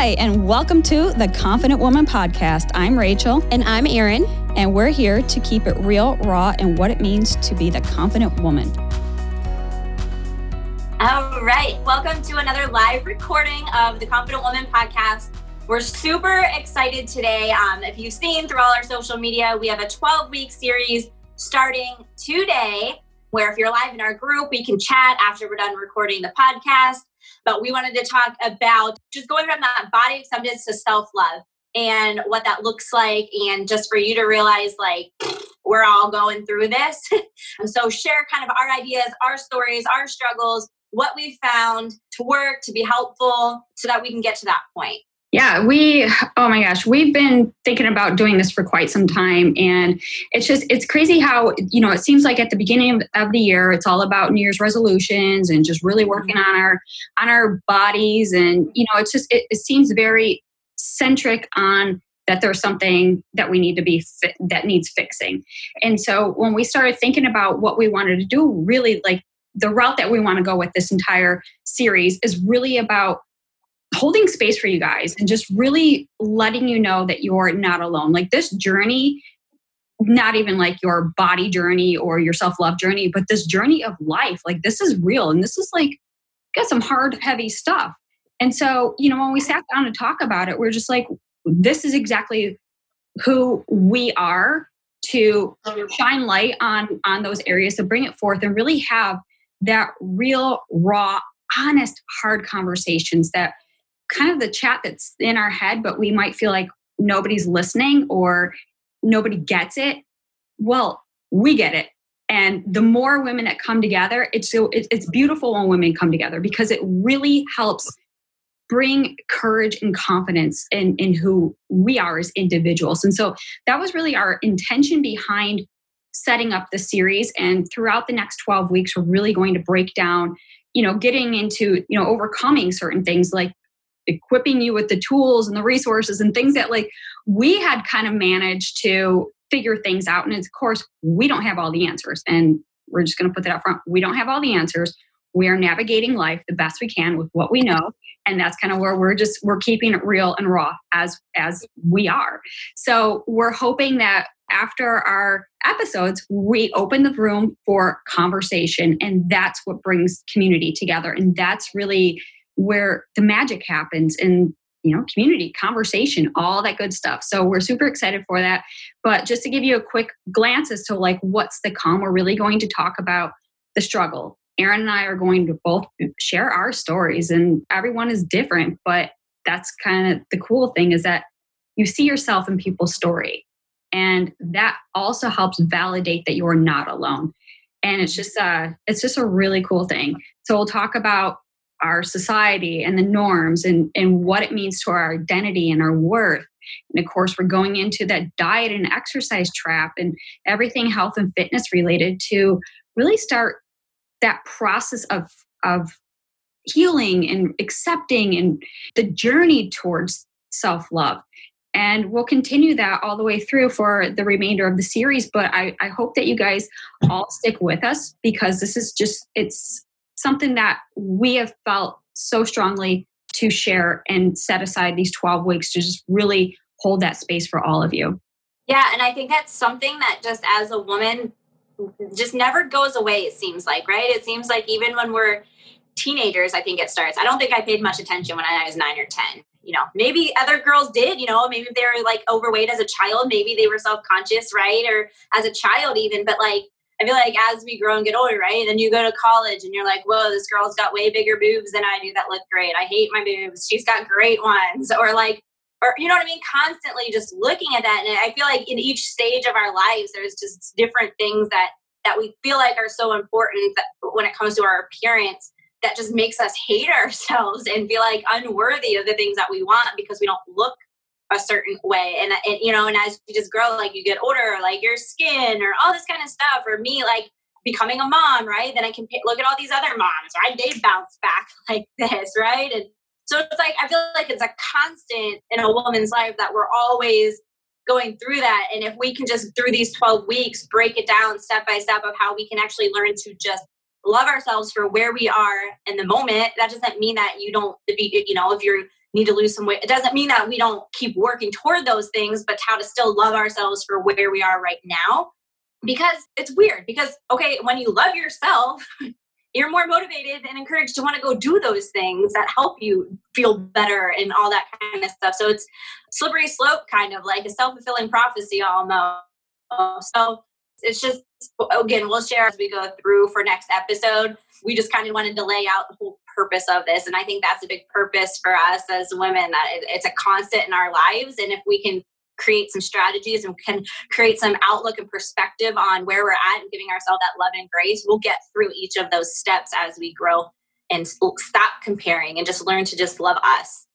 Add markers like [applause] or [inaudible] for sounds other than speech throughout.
Hi, and welcome to the Confident Woman Podcast. I'm Rachel. And I'm Erin. And we're here to keep it real, raw, and what it means to be the confident woman. All right. Welcome to another live recording of the Confident Woman Podcast. We're super excited today. Um, if you've seen through all our social media, we have a 12 week series starting today where if you're live in our group, we can chat after we're done recording the podcast. But we wanted to talk about just going from that body acceptance to self love and what that looks like, and just for you to realize like we're all going through this. And [laughs] so, share kind of our ideas, our stories, our struggles, what we found to work, to be helpful, so that we can get to that point. Yeah, we, oh my gosh, we've been thinking about doing this for quite some time. And it's just, it's crazy how, you know, it seems like at the beginning of the year, it's all about New Year's resolutions and just really working mm-hmm. on our, on our bodies. And, you know, it's just, it, it seems very centric on that there's something that we need to be fi- that needs fixing. And so when we started thinking about what we wanted to do, really like the route that we want to go with this entire series is really about holding space for you guys and just really letting you know that you're not alone. Like this journey, not even like your body journey or your self love journey, but this journey of life. Like this is real and this is like got some hard, heavy stuff. And so, you know, when we sat down to talk about it, we're just like, this is exactly who we are to shine light on on those areas to bring it forth and really have that real raw honest hard conversations that kind of the chat that's in our head, but we might feel like nobody's listening or nobody gets it. Well, we get it. And the more women that come together, it's so it's beautiful when women come together because it really helps bring courage and confidence in, in who we are as individuals. And so that was really our intention behind setting up the series. And throughout the next 12 weeks, we're really going to break down, you know, getting into, you know, overcoming certain things like equipping you with the tools and the resources and things that like we had kind of managed to figure things out. And of course we don't have all the answers. And we're just going to put that up front. We don't have all the answers. We are navigating life the best we can with what we know. And that's kind of where we're just we're keeping it real and raw as as we are. So we're hoping that after our episodes we open the room for conversation. And that's what brings community together. And that's really where the magic happens and you know community conversation all that good stuff. So we're super excited for that. But just to give you a quick glance as to like what's the come we're really going to talk about the struggle. Erin and i are going to both share our stories and everyone is different but that's kind of the cool thing is that you see yourself in people's story. And that also helps validate that you're not alone. And it's mm-hmm. just a it's just a really cool thing. So we'll talk about our society and the norms and, and what it means to our identity and our worth. And of course, we're going into that diet and exercise trap and everything health and fitness related to really start that process of, of healing and accepting and the journey towards self love. And we'll continue that all the way through for the remainder of the series. But I, I hope that you guys all stick with us because this is just, it's something that we have felt so strongly to share and set aside these 12 weeks to just really hold that space for all of you. Yeah, and I think that's something that just as a woman just never goes away, it seems like, right? It seems like even when we're teenagers, I think it starts. I don't think I paid much attention when I was nine or 10. You know, maybe other girls did, you know, maybe they were like overweight as a child, maybe they were self conscious, right? Or as a child, even, but like I feel like as we grow and get older, right? Then you go to college and you're like, whoa, this girl's got way bigger boobs than I do that look great. I hate my boobs. She's got great ones. Or like, or you know what I mean? Constantly just looking at that. And I feel like in each stage of our lives, there's just different things that that we feel like are so important when it comes to our appearance that just makes us hate [laughs] ourselves and feel like unworthy of the things that we want because we don't look a certain way. And, and you know and as you just grow like you get older like your skin or all this kind of stuff or me like becoming a mom right? Then i can pick, look at all these other moms right? They bounce back [laughs] like this right? And so it's like i feel like it's a constant in a woman's life that we're always going through that. And if we can just through these 12 weeks break it down step by step of how we can actually learn to just love ourselves for where we are in the moment that doesn't mean that you don't be you know if you're need to lose some weight. It doesn't mean that we don't keep working toward those things, but how to still love ourselves for where we are right now. Because it's weird. Because, okay, when you love yourself, [laughs] you're more motivated and encouraged to want to go do those things that help you feel better and all that kind of stuff. So it's slippery slope, kind of like a self fulfilling prophecy almost. So it's just, again, we'll share as we go through for next episode. We just kind of wanted to lay out the whole purpose of this. And I think that's a big purpose for us as women that it's a constant in our lives. And if we can create some strategies and can create some outlook and perspective on where we're at and giving ourselves that love and grace, we'll get through each of those steps as we grow and stop comparing and just learn to just love us.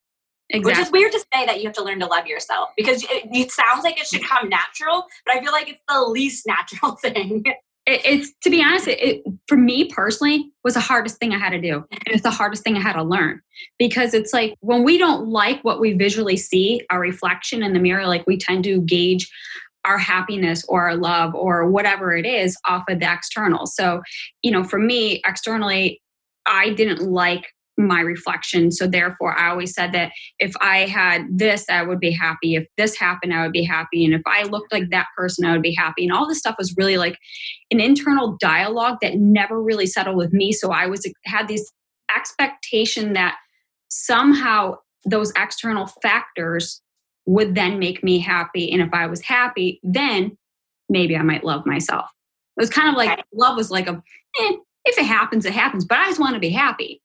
Exactly. Which is weird to say that you have to learn to love yourself because it, it sounds like it should come natural, but I feel like it's the least [laughs] natural thing it, it's to be honest, it, it, for me personally was the hardest thing I had to do. And it's the hardest thing I had to learn because it's like when we don't like what we visually see, our reflection in the mirror, like we tend to gauge our happiness or our love or whatever it is off of the external. So, you know, for me, externally, I didn't like my reflection. So therefore, I always said that if I had this, I would be happy. If this happened, I would be happy. And if I looked like that person, I would be happy. And all this stuff was really like an internal dialogue that never really settled with me. So I was had this expectation that somehow those external factors would then make me happy. And if I was happy, then maybe I might love myself. It was kind of like love was like a, eh, if it happens, it happens. But I just want to be happy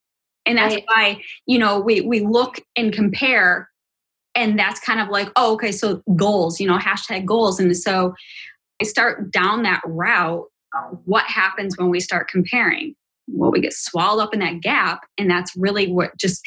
and that's right. why you know we we look and compare and that's kind of like oh okay so goals you know hashtag goals. And so I start down that route what happens when we start comparing. Well we get swallowed up in that gap and that's really what just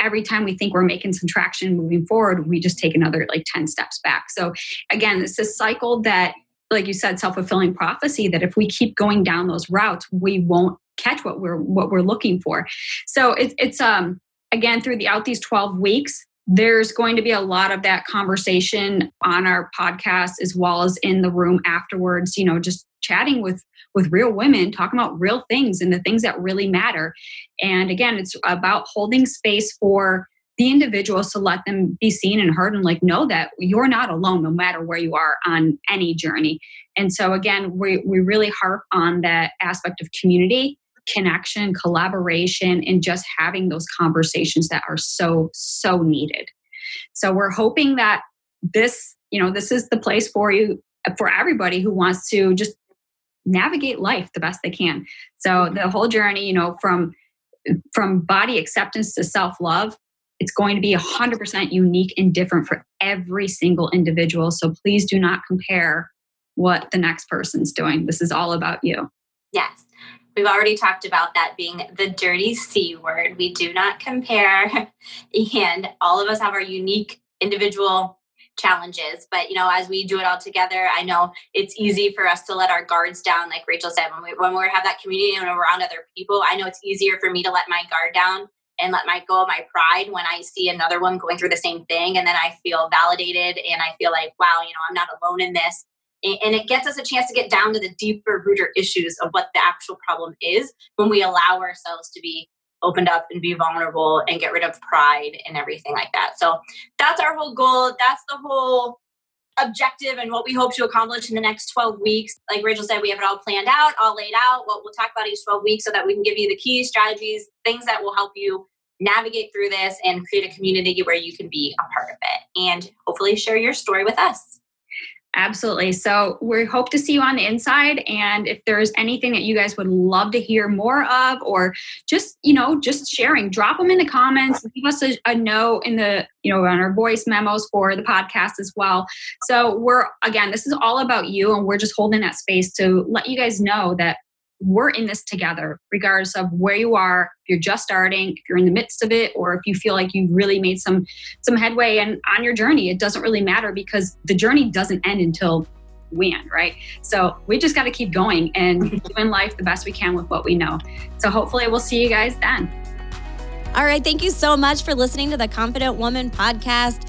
every time we think we're making some traction moving forward we just take another like 10 steps back. So again it's a cycle that like you said self-fulfilling prophecy that if we keep going down those routes we won't catch what we're what we're looking for. So it's it's um again through the out these 12 weeks there's going to be a lot of that conversation on our podcast as well as in the room afterwards you know just chatting with with real women talking about real things and the things that really matter and again it's about holding space for the individuals to let them be seen and heard and like know that you're not alone no matter where you are on any journey and so again we, we really harp on that aspect of community connection, collaboration, and just having those conversations that are so, so needed. So we're hoping that this, you know, this is the place for you, for everybody who wants to just navigate life the best they can. So mm-hmm. the whole journey, you know, from from body acceptance to self-love, it's going to be 100% unique and different for every single individual. So please do not compare what the next person's doing. This is all about you. Yes. We've already talked about that being the dirty C word. We do not compare, [laughs] and all of us have our unique individual challenges. But you know, as we do it all together, I know it's easy for us to let our guards down, like Rachel said, when we when we have that community and around other people. I know it's easier for me to let my guard down and let my go of my pride when I see another one going through the same thing, and then I feel validated and I feel like, wow, you know, I'm not alone in this and it gets us a chance to get down to the deeper rooter issues of what the actual problem is when we allow ourselves to be opened up and be vulnerable and get rid of pride and everything like that. So that's our whole goal. That's the whole objective and what we hope to accomplish in the next 12 weeks. Like rachel said we have it all planned out all laid out. What we'll talk about each 12 weeks so that we can give you the key strategies things that will help you navigate through this and create a community where you can be a part of it. And hopefully share your story with us Absolutely. So we hope to see you on the inside. And if there's anything that you guys would love to hear more of, or just, you know, just sharing, drop them in the comments, leave us a, a note in the, you know, on our voice memos for the podcast as well. So we're, again, this is all about you. And we're just holding that space to let you guys know that we're in this together, regardless of where you are. If you're just starting, if you're in the midst of it, or if you feel like you've really made some some headway and on your journey, it doesn't really matter because the journey doesn't end until we end, right? So we just got to keep going and [laughs] doing life the best we can with what we know. So hopefully, we'll see you guys then. All right. Thank you so much for listening to the Confident Woman podcast.